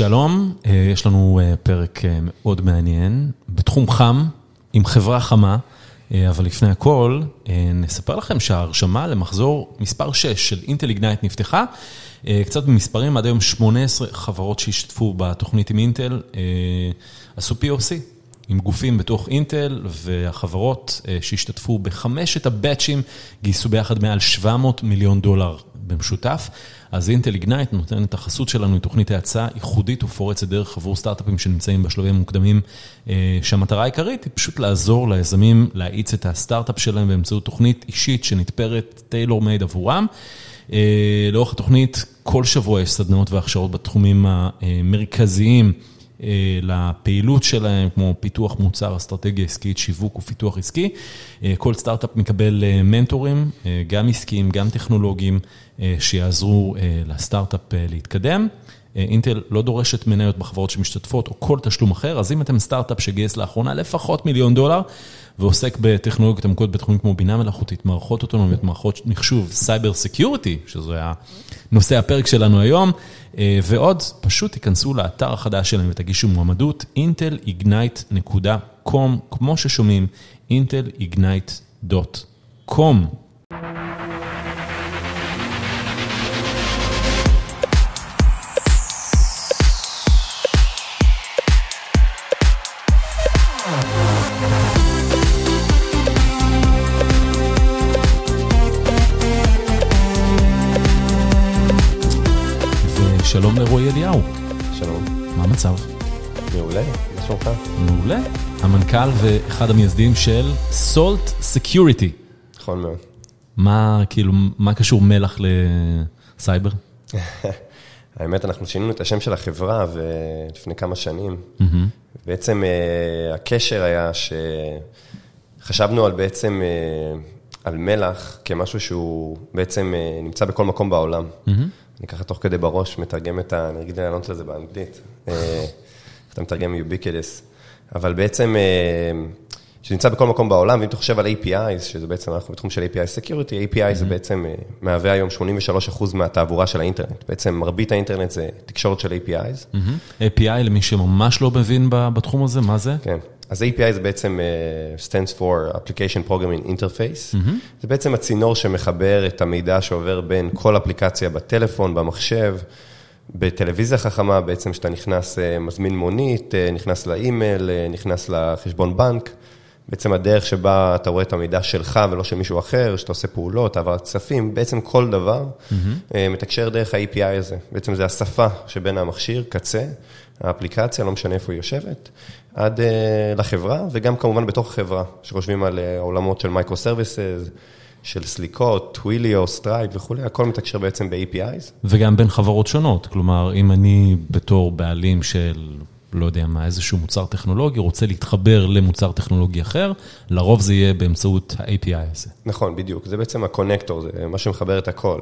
שלום, יש לנו פרק מאוד מעניין, בתחום חם, עם חברה חמה, אבל לפני הכל, נספר לכם שההרשמה למחזור מספר 6 של אינטל איגנייט נפתחה. קצת במספרים, עד היום 18 חברות שהשתתפו בתוכנית עם אינטל עשו POC עם גופים בתוך אינטל, והחברות שהשתתפו בחמשת הבאצ'ים גייסו ביחד מעל 700 מיליון דולר במשותף. אז אינטל איגנייט נותן את החסות שלנו, היא תוכנית האצה ייחודית ופורצת דרך עבור סטארט-אפים שנמצאים בשלבים המוקדמים, שהמטרה העיקרית היא פשוט לעזור ליזמים להאיץ את הסטארט-אפ שלהם באמצעות תוכנית אישית שנתפרת טיילור מייד עבורם. לאורך התוכנית, כל שבוע יש סדנאות והכשרות בתחומים המרכזיים לפעילות שלהם, כמו פיתוח מוצר, אסטרטגיה עסקית, שיווק ופיתוח עסקי. כל סטארט-אפ מקבל מנטורים, גם עסקיים, גם טכנולוגיים, שיעזרו לסטארט-אפ להתקדם. אינטל לא דורשת מניות בחברות שמשתתפות או כל תשלום אחר, אז אם אתם סטארט-אפ שגייס לאחרונה לפחות מיליון דולר, ועוסק בטכנולוגיות עמוקות בתחומים כמו בינה מלאכותית, מערכות אוטונומיות, מערכות מחשוב, cyber security, שזה הנושא הפרק שלנו היום, ועוד, פשוט תיכנסו לאתר החדש שלהם ותגישו מועמדות, intelignite.com, כמו ששומעים, intelignite.com. המצב? מעולה, מה שלומך? מעולה. המנכ"ל ואחד המייסדים של Salt Security. נכון מאוד. מה, כאילו, מה קשור מלח לסייבר? האמת, אנחנו שינינו את השם של החברה לפני כמה שנים. בעצם הקשר היה שחשבנו על בעצם, על מלח כמשהו שהוא בעצם נמצא בכל מקום בעולם. אני ככה תוך כדי בראש מתרגם את ה... אני אגיד לענות לזה באנגלית. איך אתה מתרגם ubiquitous. אבל בעצם, שנמצא בכל מקום בעולם, ואם אתה חושב על API, שזה בעצם אנחנו בתחום של API Security, API זה בעצם מהווה היום 83% מהתעבורה של האינטרנט. בעצם מרבית האינטרנט זה תקשורת של APIs. API, למי שממש לא מבין בתחום הזה, מה זה? כן. אז API זה בעצם stands for Application Programming Interface. זה בעצם הצינור שמחבר את המידע שעובר בין כל אפליקציה בטלפון, במחשב, בטלוויזיה חכמה, בעצם שאתה נכנס, מזמין מונית, נכנס לאימייל, נכנס לחשבון בנק. בעצם הדרך שבה אתה רואה את המידע שלך ולא של מישהו אחר, שאתה עושה פעולות, העברת כספים, בעצם כל דבר מתקשר דרך ה-API הזה. בעצם זה השפה שבין המכשיר, קצה, האפליקציה, לא משנה איפה היא יושבת, עד לחברה, וגם כמובן בתוך החברה, שחושבים על עולמות של microservices, של סליקות, Twilio, Stripe וכולי, הכל מתקשר בעצם ב-APIs. וגם בין חברות שונות, כלומר, אם אני בתור בעלים של, לא יודע מה, איזשהו מוצר טכנולוגי, רוצה להתחבר למוצר טכנולוגי אחר, לרוב זה יהיה באמצעות ה-API הזה. נכון, בדיוק, זה בעצם ה connector, זה מה שמחבר את הכל.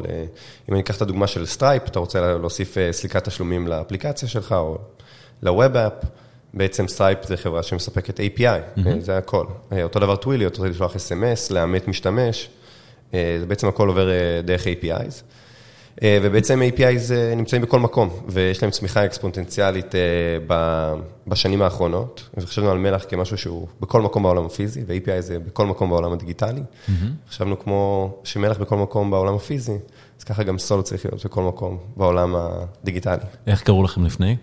אם אני אקח את הדוגמה של Stripe, אתה רוצה להוסיף סליקת תשלומים לאפליקציה שלך, או ל-Web App, בעצם Stripe זה חברה שמספקת API, זה הכל. אותו דבר Twilio, אתה רוצה לשלוח SMS, לאמת משתמש, זה בעצם הכל עובר דרך APIs. ובעצם APIs נמצאים בכל מקום, ויש להם צמיחה אקספוננציאלית בשנים האחרונות. וחשבנו על מלח כמשהו שהוא בכל מקום בעולם הפיזי, ו-API זה בכל מקום בעולם הדיגיטלי. חשבנו כמו שמלח בכל מקום בעולם הפיזי, אז ככה גם Salt צריך להיות בכל מקום בעולם הדיגיטלי. איך קראו לכם לפני?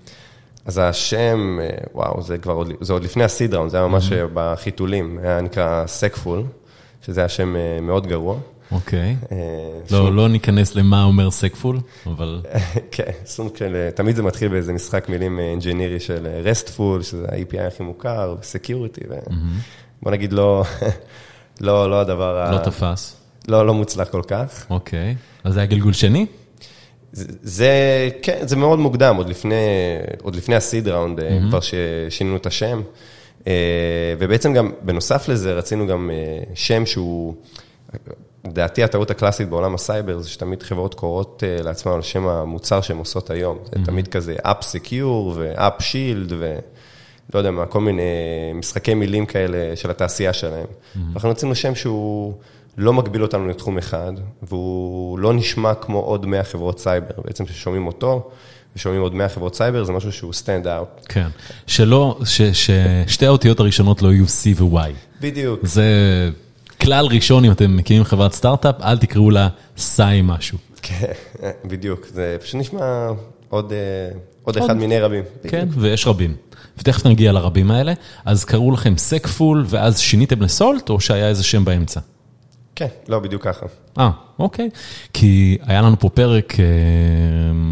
אז השם, וואו, זה כבר עוד, זה עוד לפני ה seed round, זה היה ממש בחיתולים, היה נקרא Secful, שזה היה שם מאוד גרוע. אוקיי. לא ניכנס למה אומר Secful, אבל... כן, סוג של, תמיד זה מתחיל באיזה משחק מילים engineering של RESTful, שזה ה-API הכי מוכר, ו security, ובוא נגיד לא, לא הדבר ה... לא תפס. לא, לא מוצלח כל כך. אוקיי, אז זה היה גלגול שני? זה, כן, זה מאוד מוקדם, עוד לפני, עוד לפני ה seed round, כבר ששינינו את השם. ובעצם גם, בנוסף לזה, רצינו גם שם שהוא, לדעתי הטעות הקלאסית בעולם הסייבר, זה שתמיד חברות קוראות לעצמן על שם המוצר שהן עושות היום. זה תמיד כזה App Secure ו-App Shield ולא יודע מה, כל מיני משחקי מילים כאלה של התעשייה שלהם. אנחנו רצינו שם שהוא... לא מגביל אותנו לתחום אחד, והוא לא נשמע כמו עוד 100 חברות סייבר, בעצם ששומעים אותו, ושומעים עוד 100 חברות סייבר, זה משהו שהוא stand out. כן, שלא, ששתי האותיות הראשונות לא יהיו C ו-Y. בדיוק. זה כלל ראשון, אם אתם מקימים חברת סטארט-אפ, אל תקראו לה סאי משהו. כן, בדיוק, זה פשוט נשמע עוד, אה, עוד אחד מיני רבים. כן, ויש רבים. ותכף נגיע לרבים האלה. אז קראו לכם סקפול, ואז שיניתם לסולט, או שהיה איזה שם באמצע? כן, לא בדיוק ככה. אה, אוקיי. כי היה לנו פה פרק אה,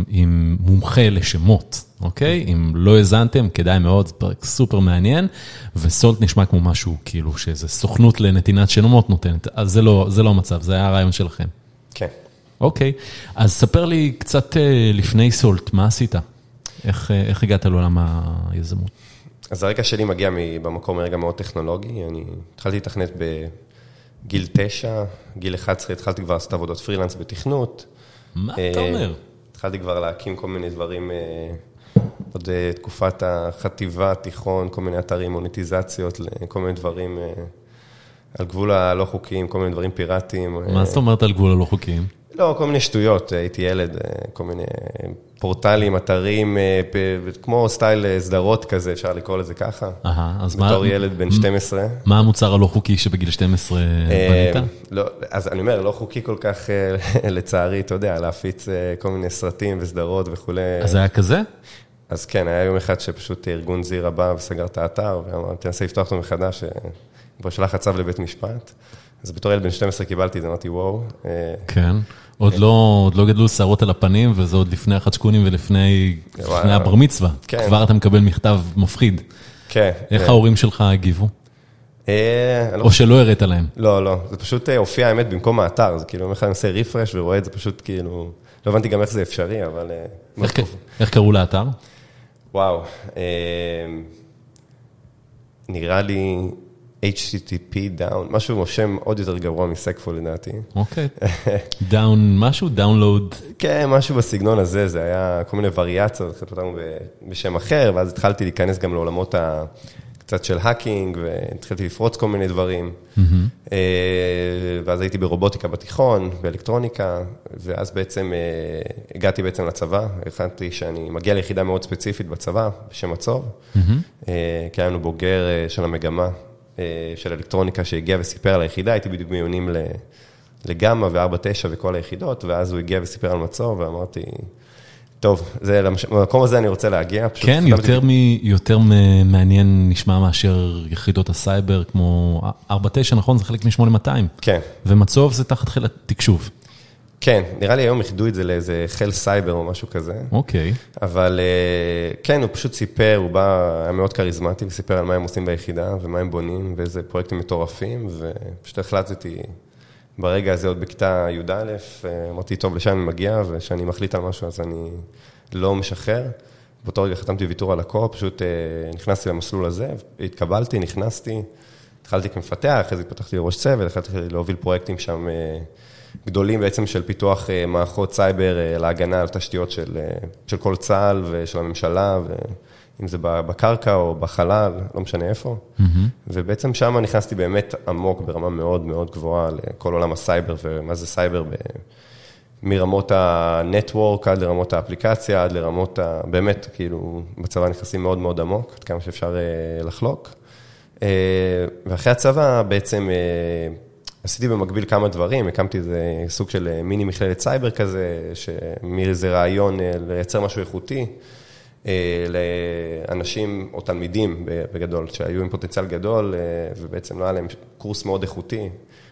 עם מומחה לשמות, אוקיי? אם לא האזנתם, כדאי מאוד, זה פרק סופר מעניין, וסולט נשמע כמו משהו, כאילו, שאיזה סוכנות לנתינת שמות נותנת, אז זה לא, זה לא המצב, זה היה הרעיון שלכם. כן. אוקיי, אז ספר לי קצת אה, לפני סולט, מה עשית? איך, אה, איך הגעת לעולם היזמות? אז הרקע שלי מגיע במקום מרגע מאוד טכנולוגי, אני התחלתי לתכנת בגיל 9, גיל 11 התחלתי כבר לעשות עבודות פרילנס בתכנות. מה אתה אה, אומר? התחלתי כבר להקים כל מיני דברים, אה, עוד אה, תקופת החטיבה, תיכון, כל מיני אתרים, מוניטיזציות, כל מיני דברים על גבול הלא חוקיים, כל מיני דברים פיראטיים. מה זאת אומרת על גבול הלא חוקיים? לא, כל מיני שטויות, הייתי ילד, כל מיני פורטלים, אתרים, כמו סטייל סדרות כזה, אפשר לקרוא לזה ככה. אהה, אז מה... בתור ילד בן 12. מה המוצר הלא חוקי שבגיל 12 בנית? לא, אז אני אומר, לא חוקי כל כך, לצערי, אתה יודע, להפיץ כל מיני סרטים וסדרות וכולי. אז זה היה כזה? אז כן, היה יום אחד שפשוט ארגון זירה בא וסגר את האתר, ואמר, תנסה לפתוח אותו מחדש, כבר שלח הצו לבית משפט. אז בתור ילד בן 12 קיבלתי את זה, אמרתי, וואו. כן. עוד לא, עוד לא גדלו שערות על הפנים, וזה עוד לפני החדשקונים ולפני הבר מצווה. כן. כבר אתה מקבל מכתב מפחיד. כן. איך ההורים שלך הגיבו? אה, או שלא הראת להם? לא, לא, זה פשוט הופיע האמת במקום האתר, זה כאילו, אם אחד עושה רפרש ורואה את זה פשוט כאילו, לא הבנתי גם איך זה אפשרי, אבל... איך קראו לאתר? וואו, נראה לי HTTP Down, משהו שם עוד יותר גרוע מ Secful לדעתי. אוקיי, Down משהו? Download? כן, משהו בסגנון הזה, זה היה כל מיני וריאציות, פתרנו בשם אחר, ואז התחלתי להיכנס גם לעולמות קצת של hacking, והתחלתי לפרוץ כל מיני דברים. ואז הייתי ברובוטיקה בתיכון, באלקטרוניקה, ואז בעצם הגעתי בעצם לצבא, החלטתי שאני מגיע ליחידה מאוד ספציפית בצבא, בשם מצור, כי היה לנו בוגר של המגמה. של אלקטרוניקה שהגיע וסיפר על היחידה, הייתי בדיוק מיונים לגמא ו-4-9 וכל היחידות, ואז הוא הגיע וסיפר על מצור, ואמרתי, טוב, למקום הזה אני רוצה להגיע. כן, יותר, מ, יותר מעניין נשמע מאשר יחידות הסייבר, כמו 4-9, נכון? זה חלק מ-8200. כן. ומצוב זה תחת חיל התקשוב. כן, נראה לי היום איחדו את זה לאיזה חיל סייבר או משהו כזה. אוקיי. אבל כן, הוא פשוט סיפר, הוא בא, היה מאוד כריזמטי, וסיפר על מה הם עושים ביחידה, ומה הם בונים, ואיזה פרויקטים מטורפים, ופשוט החלטתי ברגע הזה, עוד בכיתה י"א, אמרתי, טוב, לשם אני מגיע, וכשאני מחליט על משהו, אז אני לא משחרר. באותו רגע חתמתי ויתור על הכל, פשוט נכנסתי למסלול הזה, התקבלתי, נכנסתי, התחלתי כמפתח, אחרי זה התפתחתי לראש צוות, התחלתי להוביל פרויקטים שם. גדולים בעצם של פיתוח מערכות סייבר להגנה על תשתיות של, של כל צה"ל ושל הממשלה, ואם זה בקרקע או בחלל, לא משנה איפה. Mm-hmm. ובעצם שם נכנסתי באמת עמוק ברמה מאוד מאוד גבוהה לכל עולם הסייבר ומה זה סייבר, ב... מרמות ה network עד לרמות האפליקציה, עד לרמות ה... באמת, כאילו, בצבא נכנסים מאוד מאוד עמוק, עד כמה שאפשר לחלוק. ואחרי הצבא בעצם... עשיתי במקביל כמה דברים, הקמתי איזה סוג של מיני מכללת סייבר כזה, מאיזה רעיון לייצר משהו איכותי לאנשים או תלמידים בגדול, שהיו עם פוטנציאל גדול ובעצם לא היה להם קורס מאוד איכותי,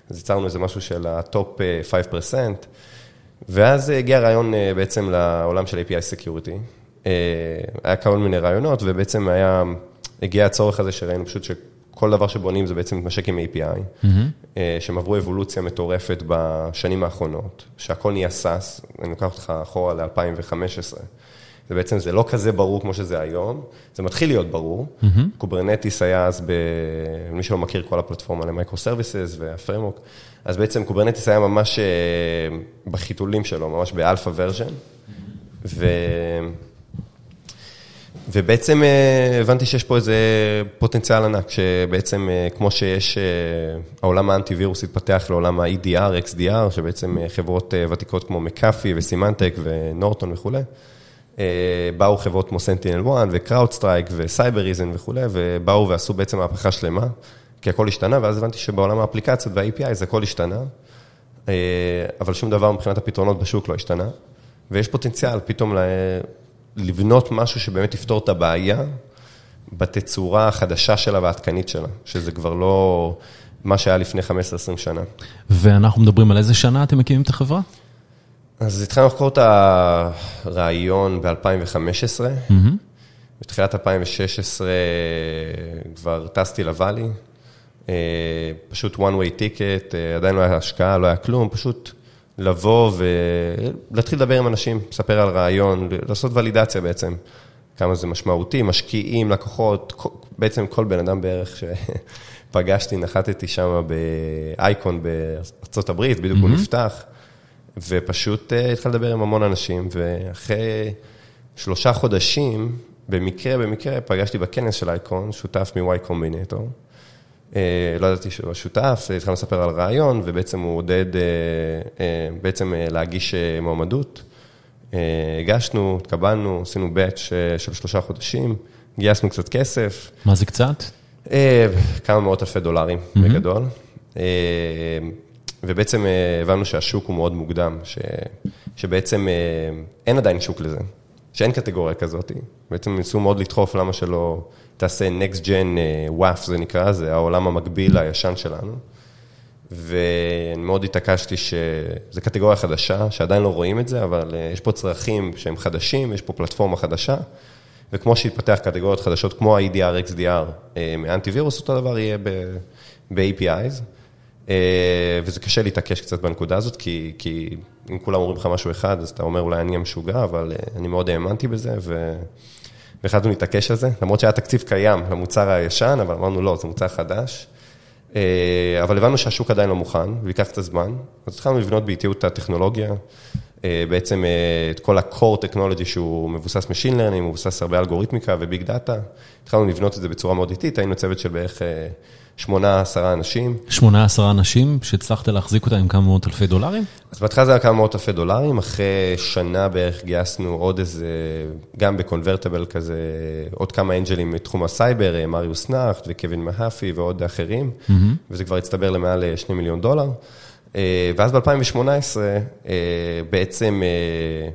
אז יצרנו איזה משהו של ה top 5%, ואז הגיע רעיון בעצם לעולם של API Security, היה כל מיני רעיונות ובעצם היה, הגיע הצורך הזה שראינו פשוט ש... כל דבר שבונים זה בעצם מתמשק עם API, mm-hmm. שהם עברו אבולוציה מטורפת בשנים האחרונות, שהכל נהיה SaaS, אני לוקח אותך אחורה ל-2015. זה בעצם, זה לא כזה ברור כמו שזה היום, זה מתחיל להיות ברור. Mm-hmm. Kubernetes היה אז, ב... מי שלא מכיר, כל הפלטפורמה ל microservices וה framework, אז בעצם Kubernetes היה ממש בחיתולים שלו, ממש באלפא ורז'ן, ו... ובעצם הבנתי שיש פה איזה פוטנציאל ענק, שבעצם כמו שיש, העולם האנטי-וירוס התפתח לעולם ה-EDR, XDR, שבעצם חברות ותיקות כמו מקאפי וסימנטק ונורטון וכולי, באו חברות כמו Sentinel 1 ו-CrowdStrike ו-Cybereason וכולי, ובאו ועשו בעצם מהפכה שלמה, כי הכל השתנה, ואז הבנתי שבעולם האפליקציות וה-API זה הכל השתנה, אבל שום דבר מבחינת הפתרונות בשוק לא השתנה, ויש פוטנציאל פתאום לבנות משהו שבאמת יפתור את הבעיה בתצורה החדשה שלה והעדכנית שלה, שזה כבר לא מה שהיה לפני 15-20 שנה. ואנחנו מדברים על איזה שנה אתם מקימים את החברה? אז התחלנו לחקור את הרעיון ב-2015. Mm-hmm. בתחילת 2016 כבר טסתי לוואלי, אה, פשוט one way ticket, אה, עדיין לא היה השקעה, לא היה כלום, פשוט לבוא ולהתחיל לדבר עם אנשים, לספר על רעיון, לעשות ולידציה בעצם, כמה זה משמעותי, משקיעים, לקוחות, בעצם כל בן אדם בערך שפגשתי, נחתתי שם באייקון בארה"ב, בדיוק mm-hmm. הוא נפתח, ופשוט אה, התחלתי לדבר עם המון אנשים, ואחרי שלושה חודשים, במקרה, במקרה, פגשתי בכנס של אייקון, שותף מ-Y Combinator. אה, לא ידעתי שהוא השותף, התחלנו לספר על רעיון, ובעצם הוא עודד אה, אה, בעצם להגיש מועמדות. הגשנו, התקבלנו, עשינו באץ' של שלושה חודשים, גייסנו קצת כסף. מה זה קצת? כמה מאות אלפי דולרים mm-hmm. בגדול. ובעצם הבנו שהשוק הוא מאוד מוקדם, ש, שבעצם אין עדיין שוק לזה, שאין קטגוריה כזאת. בעצם ניסו מאוד לדחוף למה שלא... תעשה Next Gen WAF, אה, זה נקרא, זה העולם המקביל הישן שלנו. ואני מאוד התעקשתי שזו קטגוריה חדשה, שעדיין לא רואים את זה, אבל אה, יש פה צרכים שהם חדשים, יש פה פלטפורמה חדשה, וכמו שהתפתח קטגוריות חדשות כמו ה-EDR, XDR, אה, מאנטיווירוס, אותו דבר יהיה ב-APIs, וזה קשה להתעקש קצת בנקודה הזאת, כי, כי אם כולם אומרים לך משהו אחד, אז אתה אומר אולי אני המשוגע, אבל אני מאוד האמנתי בזה, ו... והחלטנו להתעקש על זה, למרות שהיה תקציב קיים למוצר הישן, אבל אמרנו לא, זה מוצר חדש. אה, אבל הבנו שהשוק עדיין לא מוכן, ויקח קצת זמן, אז התחלנו לבנות באיטיות את הטכנולוגיה, אה, בעצם אה, את כל ה-core technology שהוא מבוסס Machine Learning, מבוסס הרבה אלגוריתמיקה וביג דאטה, התחלנו לבנות את זה בצורה מאוד איטית, היינו צוות של בערך שמונה, עשרה אנשים. שמונה, עשרה אנשים שהצלחת להחזיק אותם עם כמה מאות אלפי דולרים? אז בהתחלה זה היה כמה מאות אלפי דולרים, אחרי שנה בערך גייסנו עוד איזה, גם ב convertible כזה, עוד כמה אנג'לים מתחום הסייבר, מריוס נחט וקווין מהפי ועוד אחרים, mm-hmm. וזה כבר הצטבר למעל שני מיליון דולר. אה, ואז ב-2018 אה, בעצם, אה,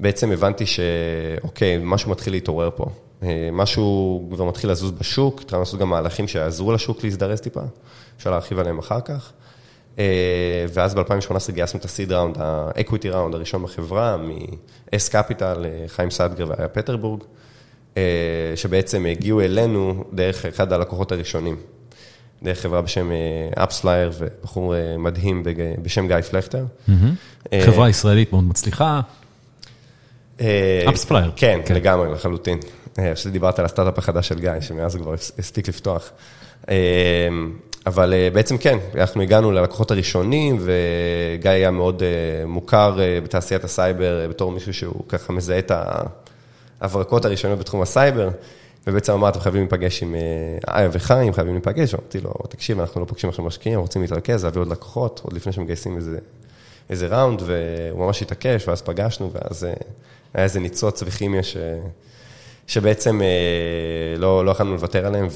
בעצם הבנתי שאוקיי, משהו מתחיל להתעורר פה. אה, משהו כבר מתחיל לזוז בשוק, התחלנו לעשות גם מהלכים שיעזרו לשוק להזדרז טיפה, אפשר להרחיב עליהם אחר כך. אה, ואז ב-2018 גייסנו את ה seed round, ה equity round הראשון בחברה, מ-S Capital, אה, חיים סדגר ואיה פטרבורג, שבעצם הגיעו אלינו דרך אחד הלקוחות הראשונים, דרך חברה בשם AppsFlyer ובחור מדהים בשם גיא פלכטר. חברה ישראלית מאוד מצליחה. AppsFlyer. כן, כן, לגמרי, לחלוטין. עכשיו דיברת על הסטארט-אפ החדש של גיא, שמאז הוא כבר הספיק לפתוח. אה, אבל אה, בעצם כן, אנחנו הגענו ללקוחות הראשונים, וגיא היה מאוד אה, מוכר בתעשיית הסייבר, בתור מישהו שהוא ככה מזהה את ההברקות הראשונות בתחום הסייבר, ובעצם אמר, אתם חייבים להיפגש עם איה וחיים, חייבים להיפגש, אמרתי לו, תקשיב, אנחנו לא פוגשים עכשיו משקיעים, רוצים להתרכז, להביא עוד לקוחות, עוד לפני שמגייסים איזה, איזה ראונד, והוא ממש התעקש, ואז פגשנו, ואז היה איזה ניצוץ וכימיה ש... שבעצם אה, לא, לא יכולנו לוותר עליהם,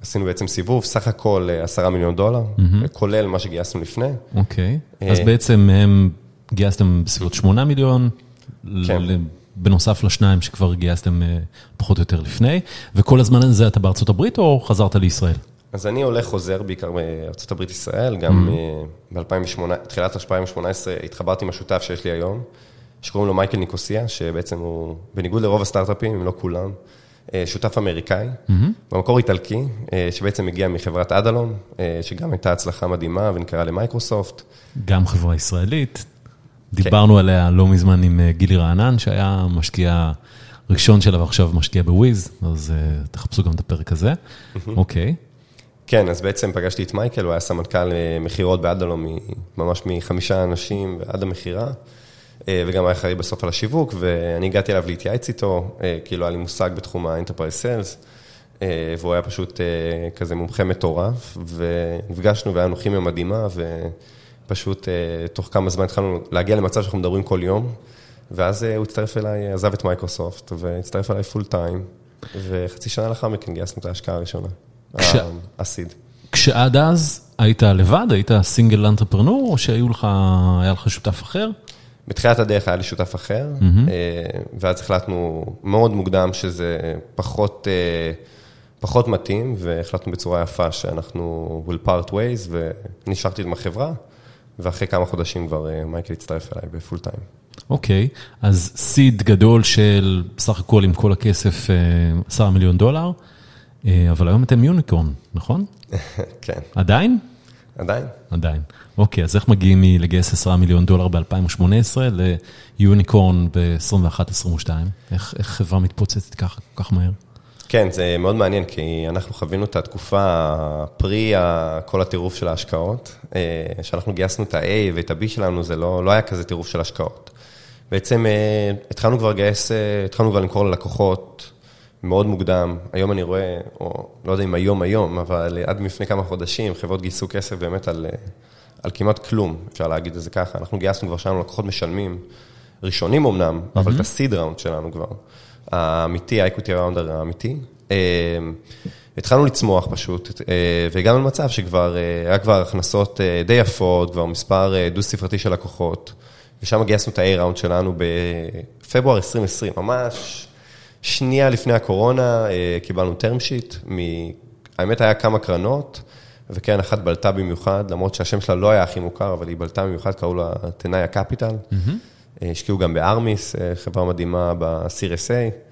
ועשינו בעצם סיבוב, סך הכל אה, עשרה מיליון דולר, mm-hmm. כולל מה שגייסנו לפני. אוקיי, okay. אז בעצם הם גייסתם בסביבות שמונה מיליון, כן. בנוסף לשניים שכבר גייסתם פחות או יותר לפני, וכל הזמן הזה אתה בארצות הברית או חזרת לישראל? אז אני הולך חוזר בעיקר בארצות הברית ישראל, גם mm-hmm. ב-2018, תחילת 2018 התחברתי עם השותף שיש לי היום. שקוראים לו מייקל ניקוסיה, שבעצם הוא, בניגוד לרוב הסטארט-אפים, אם לא כולם, אה, שותף אמריקאי, mm-hmm. במקור איטלקי, אה, שבעצם הגיע מחברת Adallom, אה, שגם הייתה הצלחה מדהימה ונמכרה למייקרוסופט. גם חברה ישראלית, דיברנו כן. עליה לא מזמן עם גילי רענן, שהיה משקיע ראשון שלה ועכשיו משקיע בוויז, אז תחפשו גם את הפרק הזה. אוקיי. Mm-hmm. Okay. כן, אז בעצם פגשתי את מייקל, הוא היה סמנכ"ל מכירות ב Adallom, ממש מחמישה אנשים ועד המכירה. אה, וגם היה אחראי בסוף על השיווק, ואני הגעתי אליו להתייעץ איתו, אה, כאילו היה לי מושג בתחום ה-Enterprise Sales, אה, והוא היה פשוט כזה מומחה מטורף, ונפגשנו והיה לנו כימיה מדהימה, ופשוט תוך כמה זמן התחלנו להגיע למצב שאנחנו מדברים כל יום, ואז הוא הצטרף אליי, עזב את מייקרוסופט, והצטרף אליי full time, וחצי שנה לאחר מכן גייסנו את ההשקעה הראשונה, כש- הסיד. כשעד אז היית לבד, היית סינגל אנטרפרנור, או שהיו לך, היה לך שותף אחר? בתחילת הדרך היה לי שותף אחר. אה, ואז החלטנו מאוד מוקדם שזה פחות, אה, פחות מתאים, והחלטנו בצורה יפה שאנחנו will part ways, ונשארתי עם החברה, ואחרי כמה חודשים כבר אה, מייקל הצטרף אליי בפול טיים. אוקיי, אז סיד גדול של בסך הכל עם כל הכסף אה, 10 מיליון דולר, אבל היום אתם יוניקורן, נכון? כן, עדיין? עדיין. עדיין. אוקיי, אז איך מגיעים מלגייס 10 מיליון דולר ב-2018 ליוניקורן ב-21-22? איך, איך חברה מתפוצצת ככה כל כך מהר? כן, זה מאוד מעניין, כי אנחנו חווינו את התקופה פרי כל הטירוף של ההשקעות. אה, כשאנחנו גייסנו את ה-A ואת ה-B שלנו, זה לא, לא היה כזה טירוף של השקעות. בעצם אה, התחלנו כבר לגייס, אה, התחלנו כבר למכור ללקוחות מאוד מוקדם. היום אני רואה, או לא יודע אם היום היום, אבל עד לפני כמה חודשים, חברות גייסו כסף באמת על, על כמעט כלום, אפשר להגיד את זה ככה. אנחנו גייסנו כבר שלנו לקוחות משלמים, ראשונים אמנם, אבל את הסיד ראונד שלנו כבר. האמיתי, האקוויטי ראונדר האמיתי. אה, התחלנו לצמוח פשוט, אה, והגענו למצב שכבר, אה, היה כבר הכנסות אה, די יפות, כבר מספר דו-ספרתי של לקוחות, ושם גייסנו את ה-A-ראונד שלנו בפברואר 2020, ממש שנייה לפני הקורונה, קיבלנו term sheet, מ- האמת היה כמה קרנות, וקרן אחת בלטה במיוחד, למרות שהשם שלה לא היה הכי מוכר, אבל היא בלטה במיוחד, קראו לה תנאיה קפיטל. אה, השקיעו גם בארמיס, אה, חברה מדהימה ב-CRSA,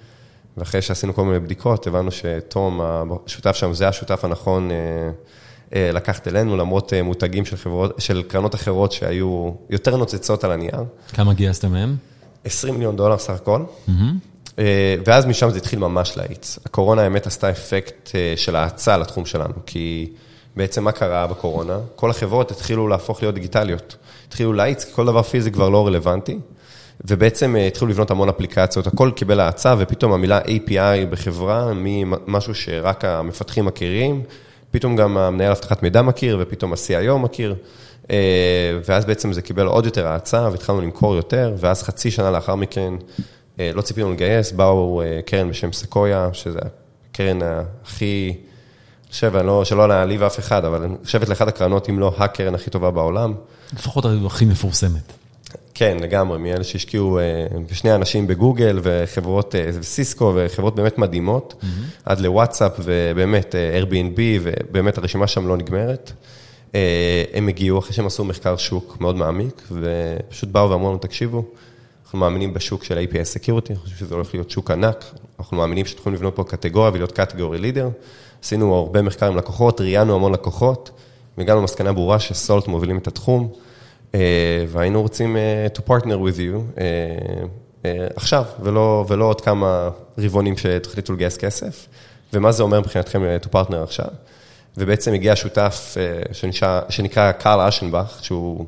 ואחרי שעשינו כל מיני בדיקות, הבנו שתום, השותף שם, זה השותף הנכון אה, אה, לקחת אלינו, למרות מותגים של, חברות, של קרנות אחרות שהיו יותר נוצצות על הנייר. כמה גייסתם מהם? 20 מיליון דולר סך הכל. אה, ואז משם זה התחיל ממש להאיץ. הקורונה האמת עשתה אפקט של האצה לתחום שלנו, כי בעצם מה קרה בקורונה? כל החברות התחילו להפוך להיות דיגיטליות. התחילו להאיץ, כל דבר פיזי כבר לא רלוונטי, ובעצם אה, התחילו לבנות המון אפליקציות, הכל קיבל האצה, ופתאום המילה API בחברה, ממשהו שרק המפתחים מכירים, פתאום גם המנהל אבטחת מידע מכיר, ופתאום ה-CIO מכיר. אה, ואז בעצם זה קיבל עוד יותר האצה, והתחלנו למכור יותר, ואז חצי שנה לאחר מכן, אה, לא ציפינו לגייס, באו קרן בשם סקויה, שזה הקרן הכי, חושב, אני לא, שלא להעליב אף אחד, אבל אני חושבת לאחד הקרנות, אם לא הקרן הכי טובה בעולם. לפחות הכי מפורסמת. כן, לגמרי, מאלה שהשקיעו, אה, ושני אנשים בגוגל, וחברות, אה, סיסקו, וחברות באמת מדהימות, עד לוואטסאפ, ובאמת אה, Airbnb, ובאמת הרשימה שם לא נגמרת. הם הגיעו אחרי שהם עשו מחקר שוק מאוד מעמיק, ופשוט באו ואמרו לנו, תקשיבו, אנחנו מאמינים בשוק של APS Security, אני חושב שזה הולך להיות שוק ענק, אנחנו מאמינים שאתם יכולים לבנות פה קטגוריה ולהיות קטגורי לידר. עשינו הרבה מחקר עם לקוחות, ראיינו המון לקוחות, והגענו למסקנה ברורה שסולט מובילים את התחום, אה, והיינו רוצים אה, to partner with you אה, עכשיו, ולא, ולא עוד כמה רבעונים שתחליטו לגייס כסף. ומה זה אומר מבחינתכם to partner עכשיו? ובעצם הגיע שותף שנשאר, שנקרא קארל אשנבך, שהוא, אם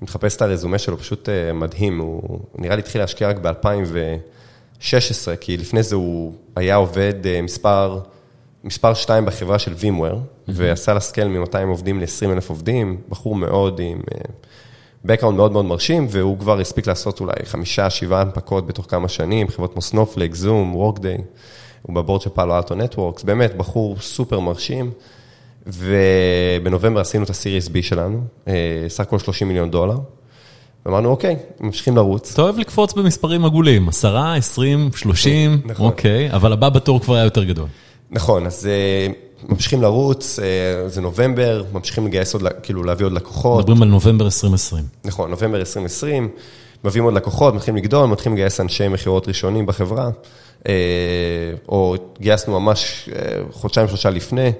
מחפש את הרזומה שלו, פשוט מדהים, הוא נראה לי התחיל להשקיע רק ב-2016, כי לפני זה הוא היה עובד מספר, מספר 2 בחברה של VMware, ועשה לה scale מ-200 עובדים ל-20 אלף עובדים, בחור מאוד עם background מאוד מאוד מרשים, והוא כבר הספיק לעשות אולי חמישה, שבעה הנפקות בתוך כמה שנים, חברות כמו Snowflake, Zoom, Workday, הוא בבורד של פאלו אלטו נטוורקס, באמת בחור סופר מרשים. ובנובמבר עשינו את הסיריס B שלנו, אה, סך הכל 30 מיליון דולר. ואמרנו, אוקיי, ממשיכים לרוץ. אתה אוהב לקפוץ במספרים עגולים, 10, 20, 30, נכון. אוקיי, אבל הבא בתור כבר היה יותר גדול. נכון, אז אה, ממשיכים לרוץ, אה, זה נובמבר, ממשיכים לגייס עוד, כאילו להביא עוד לקוחות. מדברים על נובמבר 2020. נכון, נובמבר 2020, מביאים עוד לקוחות, מתחילים לגדול, מתחילים לגייס אנשי מכירות ראשונים בחברה, אה, או גייסנו ממש חודשיים, שלושה לפני,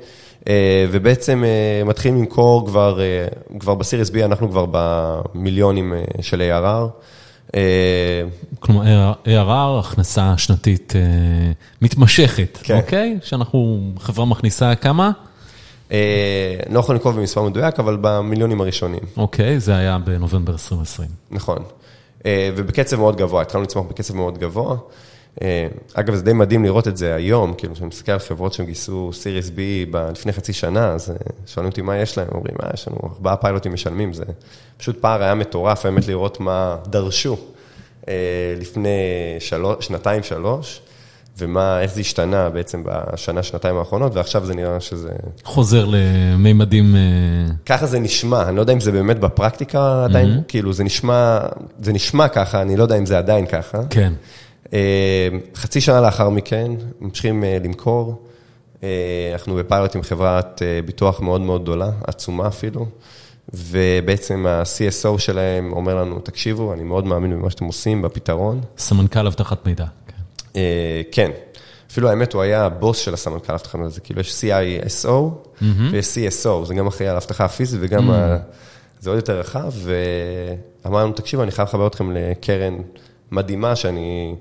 ובעצם מתחילים למכור כבר, כבר בסיריס B, אנחנו כבר במיליונים של ARR. אה, כלומר, ARR, הכנסה שנתית אה, מתמשכת, כן. אוקיי? שאנחנו, חברה מכניסה כמה? אה, לא יכול לנקוב במספר מדויק, אבל במיליונים הראשונים, אוקיי, זה היה בנובמבר 2020. נכון. ובקצב מאוד גבוה, התחלנו לצמוח בקצב מאוד גבוה. אה, אגב, זה די מדהים לראות את זה היום, כאילו, כשאני מסתכל על חברות שהם גייסו סיריס B לפני חצי שנה, אז אה, שואלים אותי מה יש להם, אומרים, מה, יש לנו ארבעה פיילוטים משלמים, זה פשוט פער היה מטורף, האמת לראות מה דרשו. לפני שלוש, שנתיים, שלוש, ומה, איך זה השתנה בעצם בשנה, שנתיים האחרונות, ועכשיו זה נראה שזה... חוזר למימדים... אה, ככה זה נשמע, אני לא יודע אם זה באמת בפרקטיקה עדיין, mm-hmm. כאילו זה נשמע, זה נשמע ככה, אני לא יודע אם זה עדיין ככה. כן. אה, חצי שנה לאחר מכן, ממשיכים אה, למכור. אנחנו בפיילוט עם חברת ביטוח מאוד מאוד גדולה, עצומה אפילו, ובעצם ה-CSO שלהם אומר לנו, תקשיבו, אני מאוד מאמין במה שאתם עושים, בפתרון. סמנכ"ל אבטחת מידע. אה, כן, אפילו האמת, הוא היה הבוס של הסמנכ"ל אבטחה הזה, כאילו יש CISO ויש CSO, זה גם אחראי על האבטחה הפיזית וגם, זה עוד יותר רחב, ואמרנו, תקשיבו, אני חייב לחבר אתכם לקרן מדהימה, שאני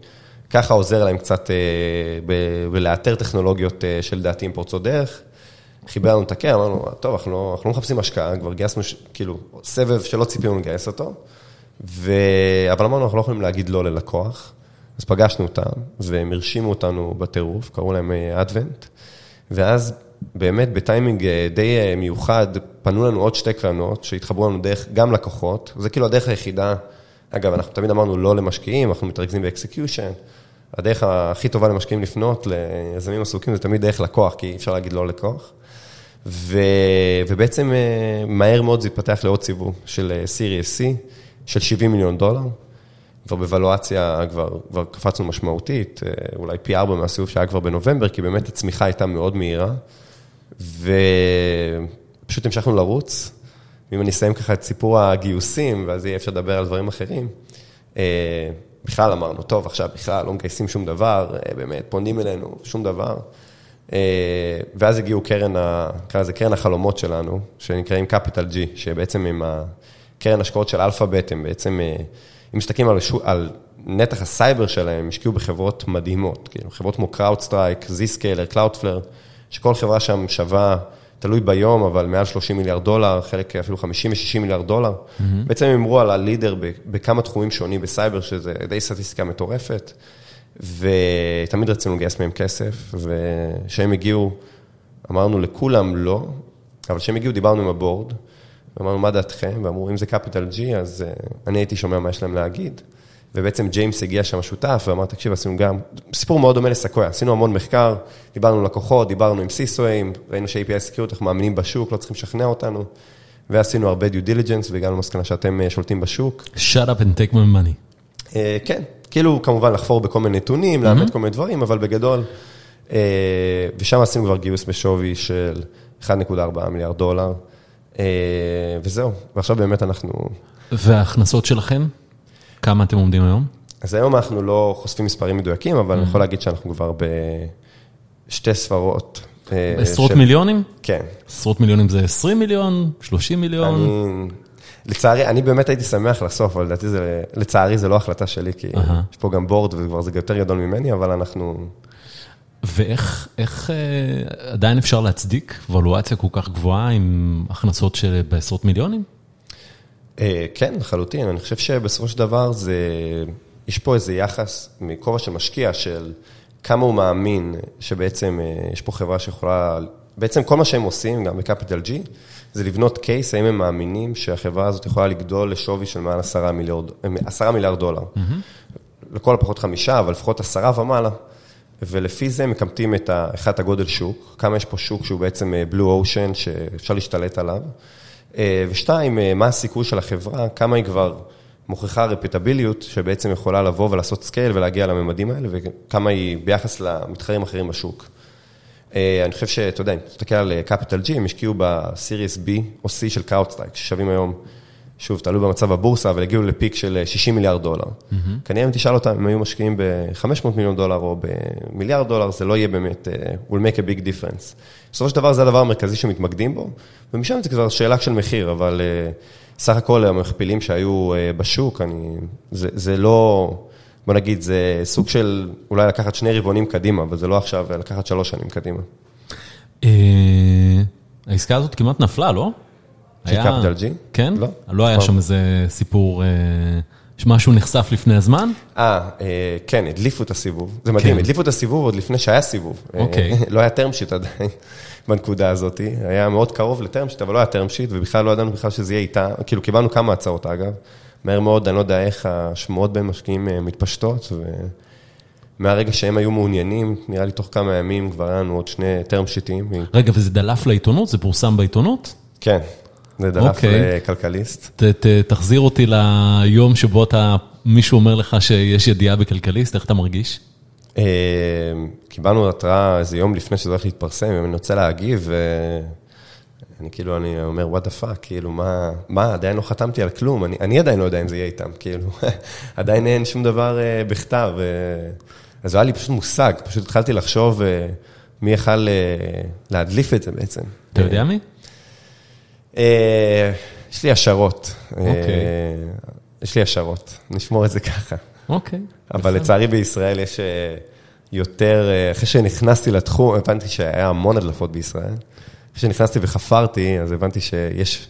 ככה עוזר להם קצת אה, בלאתר טכנולוגיות אה, שלדעתי הן פורצות דרך. חיבר לנו את הקרן, אמרנו, טוב, אנחנו לא, אנחנו לא מחפשים השקעה, כבר גייסנו, כאילו, סבב שלא ציפינו לגייס אותו, ו... אבל אמרנו, אנחנו לא יכולים להגיד לא ללקוח. אז פגשנו אותם, והם הרשימו אותנו בטירוף, קראו להם Advent, אה, ואז באמת בטיימינג די מיוחד, פנו לנו עוד שתי קרנות שהתחברו לנו דרך גם לקוחות, זה כאילו הדרך היחידה, אגב, אנחנו תמיד אמרנו לא למשקיעים, אנחנו מתרכזים ב execution, הדרך הכי טובה למשקיעים לפנות, ליזמים עסוקים, זה תמיד דרך לקוח, כי אי אפשר להגיד לא לקוח. ו... ובעצם מהר מאוד זה התפתח לעוד סיבוב של סיריאס C, של 70 מיליון דולר. כבר בוולואציה, כבר, כבר קפצנו משמעותית, אה, אולי פי ארבע מהסיבוב שהיה כבר בנובמבר, כי באמת הצמיחה הייתה מאוד מהירה, ופשוט המשכנו לרוץ. ואם אני אסיים ככה את סיפור הגיוסים, ואז יהיה אפשר לדבר על דברים אחרים, אה, בכלל אמרנו, טוב, עכשיו בכלל לא מגייסים שום דבר, אה, באמת, פונים אלינו, שום דבר. ואז הגיעו קרן, נקרא לזה קרן החלומות שלנו, שנקראים Capital G, שבעצם עם הקרן השקעות של Alphabet, הם בעצם אם מסתכלים על, על נתח הסייבר שלהם, השקיעו בחברות מדהימות, כאילו חברות כמו CrowdStrike, Zscaler, Cloudflare, שכל חברה שם שווה, תלוי ביום, אבל מעל 30 מיליארד דולר, חלק אפילו 50 ו-60 מיליארד דולר. Mm-hmm. בעצם הם הימרו על ה leader בכמה תחומים שונים בסייבר, שזה די סטטיסטיקה מטורפת, ותמיד רצינו לגייס מהם כסף, וכשהם הגיעו, אמרנו לכולם לא, אבל כשהם הגיעו דיברנו עם הבורד, ואמרנו, מה דעתכם? ואמרו, אם זה capital G, אז uh, אני הייתי שומע מה יש להם להגיד. ובעצם ג'יימס הגיע שם שותף ואמר, תקשיב, עשינו גם, סיפור מאוד דומה לסקויה, עשינו המון מחקר, דיברנו עם לקוחות, דיברנו עם סיסואים, ראינו ש-API Security, אנחנו מאמינים בשוק, לא צריכים לשכנע אותנו, ועשינו הרבה due diligence והגענו למסקנה שאתם uh, שולטים בשוק. shut up and take my money. Uh, כן, כאילו כמובן לחפור בכל מיני נתונים, mm-hmm. לאמת כל מיני דברים, אבל בגדול, uh, ושם עשינו כבר גיוס בשווי של 1.4 מיליארד דולר. אה, וזהו, ועכשיו באמת אנחנו... וההכנסות שלכם? כמה אתם עומדים היום? אז היום אנחנו לא חושפים מספרים מדויקים, אבל אני יכול להגיד שאנחנו כבר בשתי ספרות. אה, עשרות מיליונים? כן. עשרות מיליונים זה 20 מיליון? 30 מיליון? לצערי, אני באמת הייתי שמח לסוף, אבל לדעתי זה, לצערי זה לא החלטה שלי, כי יש פה גם בורד וכבר זה יותר גדול ממני, אבל אנחנו... ואיך איך, אה, עדיין אפשר להצדיק וולואציה כל כך גבוהה עם הכנסות של בעשרות מיליונים? אה, כן, לחלוטין. אני חושב שבסופו של דבר זה, יש פה איזה יחס מכובע של משקיע של כמה הוא מאמין שבעצם אה, יש פה חברה שיכולה, בעצם כל מה שהם עושים, גם ב Capital G, זה לבנות case, האם הם מאמינים שהחברה הזאת יכולה לגדול לשווי של מעל עשרה מיליארד, עשרה מיליארד דולר. Mm-hmm. לכל הפחות חמישה, אבל לפחות עשרה ומעלה. ולפי זה מכמתים את אחד הגודל שוק, כמה יש פה שוק שהוא בעצם blue אה, ocean שאפשר להשתלט עליו, אה, ושתיים, אה, מה הסיכוי של החברה, כמה היא כבר מוכיחה repeatability ות שבעצם יכולה לבוא ולעשות scale ולהגיע לממדים האלה, וכמה היא ביחס למתחרים אחרים בשוק. אני חושב שאתה יודע, אם תסתכל על Capital G, הם השקיעו ב series B או C של CrowdStrike, ששווים היום שוב, תלוי במצב הבורסה, אבל הגיעו ל peak של 60 מיליארד דולר. Mm-hmm. כנראה אם תשאל אותם, אם היו משקיעים ב-500 מיליון דולר או במיליארד דולר, זה לא יהיה באמת, uh, will make a big difference. בסופו של דבר זה הדבר המרכזי שמתמקדים בו, ומשם זה כבר שאלה של מחיר, אבל uh, סך הכל המכפילים שהיו uh, בשוק, אני, זה, זה לא, בוא נגיד, זה סוג של אולי לקחת שני רבעונים קדימה, אבל זה לא עכשיו לקחת שלוש שנים קדימה. העסקה הזאת כמעט נפלה, לא? של קפיטל ג'י? כן? לא. לא היה שם איזה סיפור, אה, שמשהו נחשף לפני הזמן? אה, אה, כן, הדליפו את הסיבוב. זה מדהים, כן. הדליפו את הסיבוב עוד לפני שהיה סיבוב. אה, אוקיי. לא היה term sheet עדיין בנקודה הזאת. היה מאוד קרוב לterm sheet, אבל לא היה term sheet, ובכלל לא ידענו בכלל שזה יהיה איתה. כאילו, קיבלנו כמה הצעות, אגב. מהר מאוד, אני לא יודע איך השמועות בין משקיעים מתפשטות, ומהרגע שהם היו מעוניינים, נראה לי תוך כמה ימים כבר היה לנו עוד שני term שיטים. רגע, וזה דלף לעיתונות? זה פורסם בעיתונות? כן, זה דלף אוקיי. לכלכליסט. תחזיר אותי ליום שבו אתה, מישהו אומר לך שיש ידיעה בכלכליסט, איך אתה מרגיש? קיבלנו התראה איזה יום לפני שזה הולך להתפרסם, אם אני רוצה להגיב, אני כאילו, אני אומר, what the fuck, כאילו, מה, מה, עדיין לא חתמתי על כלום, אני, אני עדיין לא יודע אם זה יהיה איתם, כאילו, עדיין אין שום דבר uh, בכתב. Uh, אז היה לי פשוט מושג, פשוט התחלתי לחשוב uh, מי יכל uh, להדליף את זה בעצם. אתה יודע מי? Uh, יש לי השערות. אוקיי. Uh, יש לי השערות, נשמור את זה ככה. אוקיי. אבל לצערי בישראל יש יותר, אחרי שנכנסתי לתחום, הבנתי שהיה המון הדלפות בישראל. כשנכנסתי וחפרתי, אז הבנתי שיש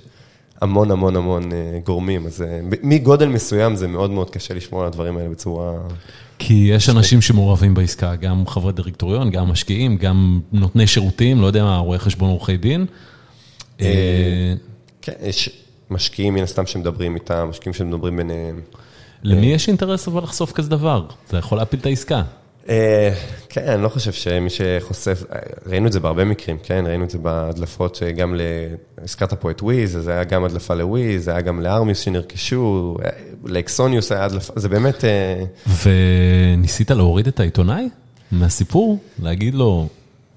המון המון המון אה, גורמים, אז אה, מגודל מסוים זה מאוד מאוד קשה לשמור על הדברים האלה בצורה... כי יש אנשים שמעורבים בעסקה, גם חברי דירקטוריון, גם משקיעים, גם נותני שירותים, לא יודע מה, רואי חשבון עורכי דין. אה, כן, יש משקיעים מן הסתם שמדברים איתם, משקיעים שמדברים ביניהם. למי יש אינטרס אבל לחשוף כזה דבר? זה יכול להפיל את העסקה. אה, כן, אני לא חושב שמי שחושף, ראינו את זה בהרבה מקרים, כן? ראינו את זה בהדלפות שגם, הזכרת פה את Wiz, זה היה גם הדלפה ל Wiz, זה היה גם ל Armis שנרכשו, ל Axonius היה הדלפה, זה באמת... אה, וניסית להוריד את העיתונאי מהסיפור? להגיד לו,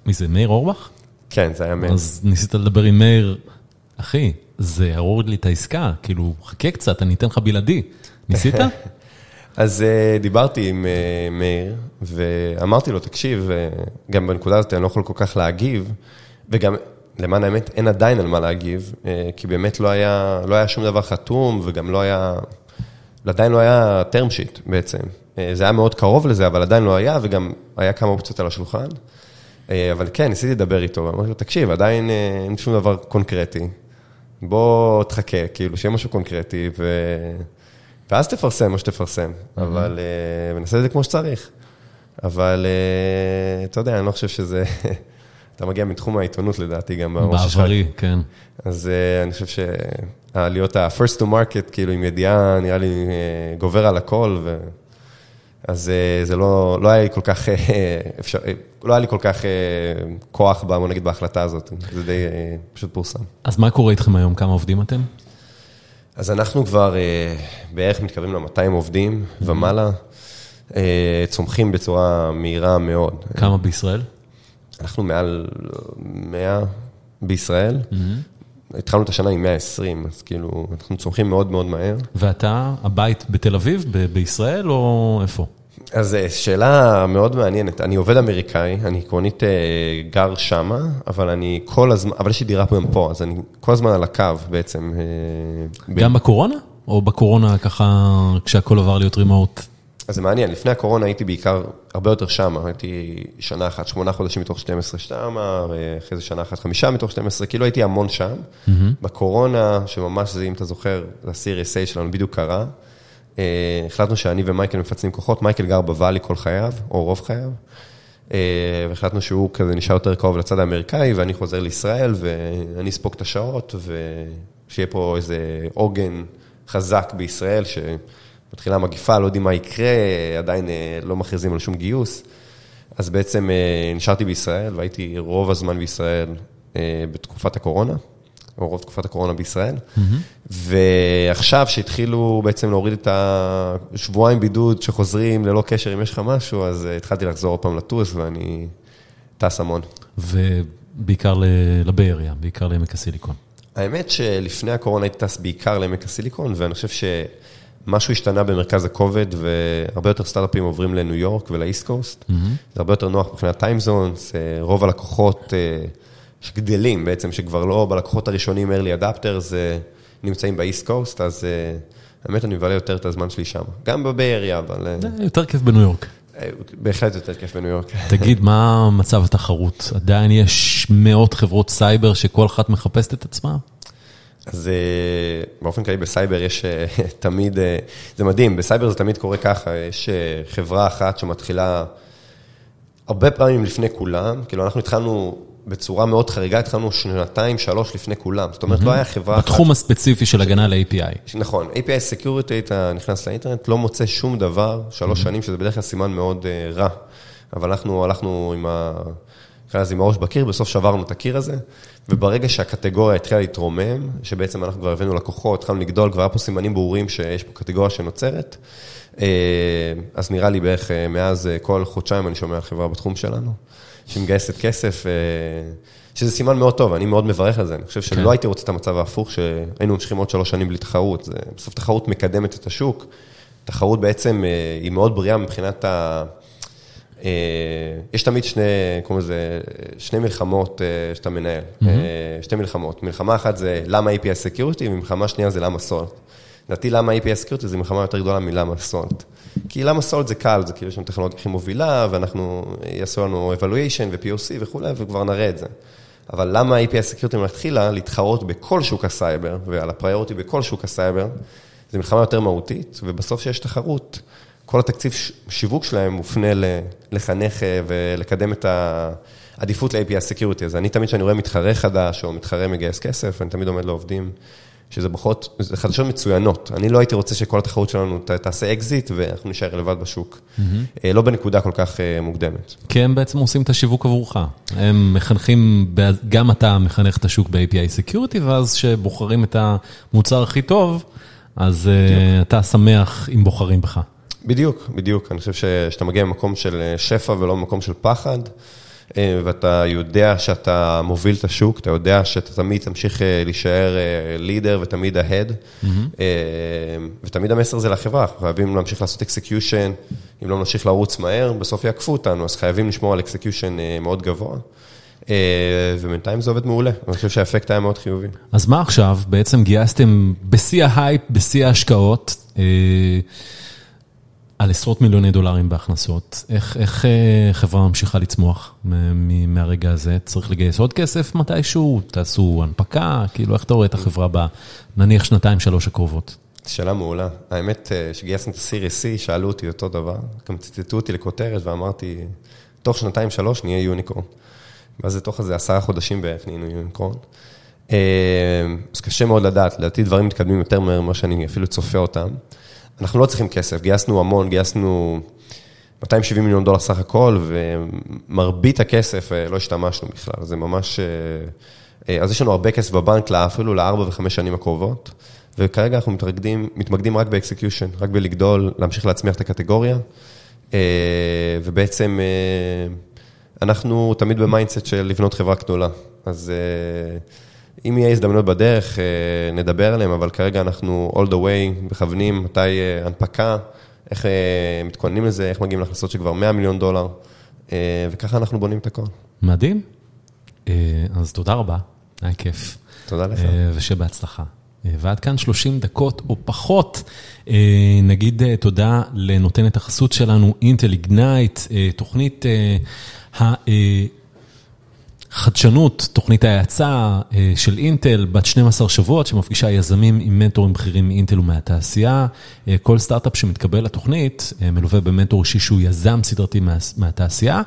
מי זה, מאיר אורבך? כן, זה היה מאיר. אז ניסית לדבר עם מאיר, אחי, זה יוריד לי את העסקה, כאילו, חכה קצת, אני אתן לך בלעדי. ניסית? אז uh, דיברתי עם uh, מאיר, ואמרתי לו, תקשיב, uh, גם בנקודה הזאת אני לא יכול כל כך להגיב, וגם, למען האמת, אין עדיין על מה להגיב, כי באמת לא היה, לא היה שום דבר חתום, וגם לא היה, עדיין לא היה term sheet בעצם. זה היה מאוד קרוב לזה, אבל עדיין לא היה, וגם היה כמה אופציות על השולחן. Uh, אבל כן, ניסיתי לדבר איתו, ואמרתי לו, תקשיב, עדיין uh, אין שום דבר קונקרטי. בוא תחכה, כאילו, שיהיה משהו קונקרטי, ו... ואז תפרסם מה שתפרסם, אבל אה, נעשה את זה כמו שצריך. אבל אה, אתה יודע, אני לא חושב שזה... אתה מגיע מתחום העיתונות לדעתי גם בראש שלך. בעברי, כן. אז אה, אני חושב שלהיות ה-first to market, כאילו עם ידיעה, נראה לי גובר על הכל, ו... אז זה לא, לא היה לי כל כך, אפשר, לא היה לי כל כך כוח, בוא נגיד, בהחלטה הזאת, זה די פשוט פורסם. אז מה קורה איתכם היום? כמה עובדים אתם? אז אנחנו כבר אה, בערך מתקרבים ל-200 עובדים ומעלה, אה, צומחים בצורה מהירה מאוד. כמה בישראל? אנחנו מעל 100 בישראל. התחלנו את השנה עם 120, אז כאילו, אנחנו צומחים מאוד מאוד מהר. ואתה, הבית בתל אביב, בישראל, או איפה? אז אה, שאלה מאוד מעניינת. אני עובד אמריקאי, אני עקרונית אה, גר שמה, אבל אני כל הזמן, אבל יש לי דירה גם פה, אז אני כל הזמן על הקו בעצם. אה, גם בקורונה? או בקורונה ככה, כשהכול עבר להיות רימוט? אז זה מעניין, לפני הקורונה הייתי בעיקר הרבה יותר שמה, הייתי שנה אחת, שמונה חודשים מתוך 12 שמה, אחרי זה שנה אחת, חמישה מתוך 12, כאילו הייתי המון שם. Mm-hmm. בקורונה, שממש זה, אם אתה זוכר, ה-Series A שלנו בדיוק קרה. אה, החלטנו שאני ומייקל מפצלים כוחות, מייקל גר בוואלי כל חייו, או רוב חייו, אה, והחלטנו שהוא כזה נשאר יותר קרוב לצד האמריקאי, ואני חוזר לישראל, ואני אספוג את השעות, ושיהיה פה איזה עוגן חזק בישראל, שמתחילה המגיפה, לא יודעים מה יקרה, עדיין אה, לא מכריזים על שום גיוס. אז בעצם נשארתי בישראל, והייתי רוב הזמן בישראל בתקופת הקורונה. או רוב תקופת הקורונה בישראל. Mm-hmm. ועכשיו שהתחילו בעצם להוריד את השבועיים בידוד שחוזרים ללא קשר אם יש לך משהו, אז אה, התחלתי לחזור עוד פעם לטוס ואני טס המון. ובעיקר לבאריה, בעיקר לעמק הסיליקון. האמת שלפני הקורונה הייתי טס בעיקר לעמק הסיליקון, ואני חושב שמשהו השתנה במרכז הכובד, והרבה יותר סטארט-אפים עוברים לניו יורק ולאיסט קוסט. Mm-hmm. זה הרבה יותר נוח מבחינת טיימזונס, אה, רוב הלקוחות... אה, שגדלים בעצם, שכבר לא בלקוחות הראשונים early adopters נמצאים ב East Coast, אז אה, האמת אני מבלה יותר את הזמן שלי שם. גם ב Bay אבל... אה, אה, יותר כיף בניו יורק. בהחלט יותר כיף בניו יורק. תגיד, מה מצב התחרות? עדיין יש מאות חברות סייבר שכל אחת מחפשת את עצמה? אז באופן כללי בסייבר יש תמיד, זה מדהים, בסייבר זה תמיד קורה ככה, יש חברה אחת שמתחילה הרבה פעמים לפני כולם, כאילו אנחנו התחלנו בצורה מאוד חריגה, התחלנו שנתיים, שלוש לפני כולם. זאת אומרת, לא היה חברה אחת... בתחום הספציפי של הגנה ל-API. נכון, API Security, אתה נכנס לאינטרנט, לא מוצא שום דבר, שלוש שנים, שזה בדרך כלל סימן מאוד uh, רע. אבל אנחנו הלכנו עם ה... נקרא לזה עם הראש בקיר, בסוף שברנו את הקיר הזה, וברגע שהקטגוריה התחילה להתרומם, שבעצם אנחנו כבר הבאנו לקוחות, התחלנו לגדול, כבר היה פה סימנים ברורים שיש פה קטגוריה שנוצרת, אה, אז נראה לי בערך אה, מאז כל חודשיים אני שומע על חברה בתחום שלנו, שמגייסת כסף, שזה סימן מאוד טוב, אני מאוד מברך על זה, אני חושב שלא כן. הייתי רוצה את המצב ההפוך, שהיינו ממשיכים עוד שלוש שנים בלי תחרות, זה, בסוף תחרות מקדמת את השוק, תחרות בעצם היא מאוד בריאה מבחינת ה... אה, יש תמיד שני, קוראים לזה, שני מלחמות אה, שאתה מנהל, mm-hmm. שתי מלחמות. מלחמה אחת זה למה API Security, ומלחמה שנייה זה למה סולט. לדעתי למה API Security זה מלחמה יותר גדולה מלמה Salt. כי למה Salt זה קל, זה כאילו יש לנו טכנולוגיה הכי מובילה, ואנחנו, יעשו לנו evaluation ו-POC וכולי, וכבר נראה את זה. אבל למה API Security מלכתחילה להתחרות בכל שוק הסייבר, ועל ה priority בכל שוק הסייבר, זה מלחמה יותר מהותית, ובסוף שיש תחרות, כל התקציב שיווק שלהם מופנה לחנך אה, ולקדם את העדיפות ל-API Security. אז אני תמיד כשאני רואה מתחרה חדש או מתחרה מגייס כסף, אני תמיד עומד לעובדים, שזה פחות, זה חדשות מצוינות. אני לא הייתי רוצה שכל התחרות שלנו תעשה אקזיט ואנחנו נשאר לבד בשוק. Mm-hmm. לא בנקודה כל כך אה, מוקדמת. כי הם בעצם עושים את השיווק עבורך. הם מחנכים, גם אתה מחנך את השוק ב-API Security, ואז כשבוחרים את המוצר הכי טוב, אז בדיוק. אתה שמח אם בוחרים בך. בדיוק, בדיוק. אני חושב שאתה מגיע ממקום של אה, שפע ולא ממקום של פחד, אה, ואתה יודע שאתה מוביל את השוק, אתה יודע שאתה תמיד תמשיך אה, להישאר leader ותמיד ההד, mm-hmm. ותמיד המסר זה לחברה, אנחנו חייבים להמשיך לעשות execution, אם לא נמשיך לרוץ מהר, בסוף יעקפו אותנו, אז חייבים לשמור על execution מאוד גבוה. ובינתיים זה עובד מעולה, אני חושב שהאפקט היה מאוד חיובי. אז מה עכשיו? בעצם גייסתם בשיא ההייפ, בשיא ההשקעות. על עשרות מיליוני דולרים בהכנסות, איך, איך אה, חברה ממשיכה לצמוח מהרגע הזה? צריך לגייס עוד כסף מתישהו? תעשו הנפקה? כאילו, איך אתה רואה את החברה בנניח שנתיים, שלוש הקרובות? שאלה מעולה. האמת, אה, כשגייסנו את ה-Series C, שאלו אותי אותו דבר, גם ציטטו אותי לכותרת ואמרתי, תוך שנתיים, שלוש נהיה יוניקורן. ואז לתוך איזה עשרה חודשים בערך נהיינו יוניקורן. אה, אז קשה מאוד לדעת, לדעתי דברים מתקדמים יותר מהר ממה שאני אפילו צופה אותם. אנחנו לא צריכים כסף, גייסנו המון, גייסנו 270 מיליון דולר סך הכל, ומרבית הכסף אה, לא השתמשנו בכלל, זה ממש... אה, אה, אז יש לנו הרבה כסף בבנק, אפילו לארבע וחמש שנים הקרובות, וכרגע אנחנו מתמקדים, מתמקדים רק ב execution, רק בלגדול, להמשיך להצמיח את הקטגוריה, ובעצם אנחנו תמיד ב mindset של לבנות חברה גדולה, אז... אם יהיה הזדמנות בדרך, אה, נדבר עליהם, אבל כרגע אנחנו all the way מכוונים, מתי אה, הנפקה, איך אה, מתכוננים לזה, איך מגיעים להכנסות של כבר 100 מיליון דולר, וככה אנחנו בונים את הכל. מדהים. אז תודה רבה, היה כיף. תודה לך. ושבהצלחה. ועד כאן 30 דקות או פחות. נגיד תודה לנותנת החסות שלנו, אינטל איגנייט, תוכנית. חדשנות, תוכנית ההאצה אה, של אינטל, בת 12 שבועות, שמפגישה יזמים עם מנטורים בכירים מאינטל ומהתעשייה. אה, כל סטארט-אפ שמתקבל לתוכנית אה, מלווה במנטור אישי שהוא יזם סדרתי מה, מהתעשייה,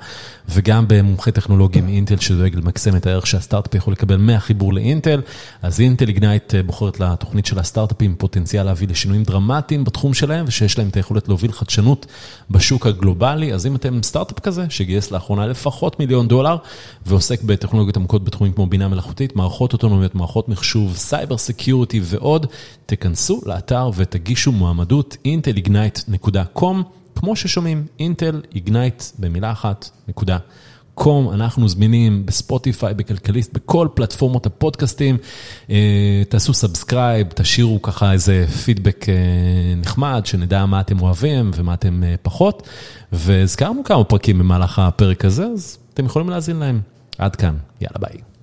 וגם במומחה טכנולוגי מאינטל שדואג למקסם את הערך שהסטארט-אפ יכול לקבל מהחיבור לאינטל. אז Intel Ignite בוחרת לתוכנית של הסטארט-אפים פוטנציאל להביא לשינויים דרמטיים בתחום שלהם, ושיש להם את היכולת להוביל חדשנות בשוק הגלובלי. אז אם אתם סטארט-אפ כזה, שגייס לאחרונה לפחות מיליון דולר, ועוסק ב... בטכנולוגיות עמוקות בתחומים כמו בינה מלאכותית, מערכות אוטונומיות, מערכות מחשוב, cyber security ועוד, תכנסו לאתר ותגישו מועמדות intelignite.com, כמו ששומעים, Intel Ignite במילה אחת, נקודה com, אנחנו זמינים בספוטיפיי, בכלכליסט, בכל פלטפורמות הפודקאסטים. אה, תעשו subscribe, תשאירו ככה איזה פידבק אה, נחמד, שנדע מה אתם אוהבים ומה אתם אה, פחות. והזכרנו כמה פרקים במהלך הפרק הזה, אז אתם יכולים להאזין להם. עד כאן, יאללה ביי.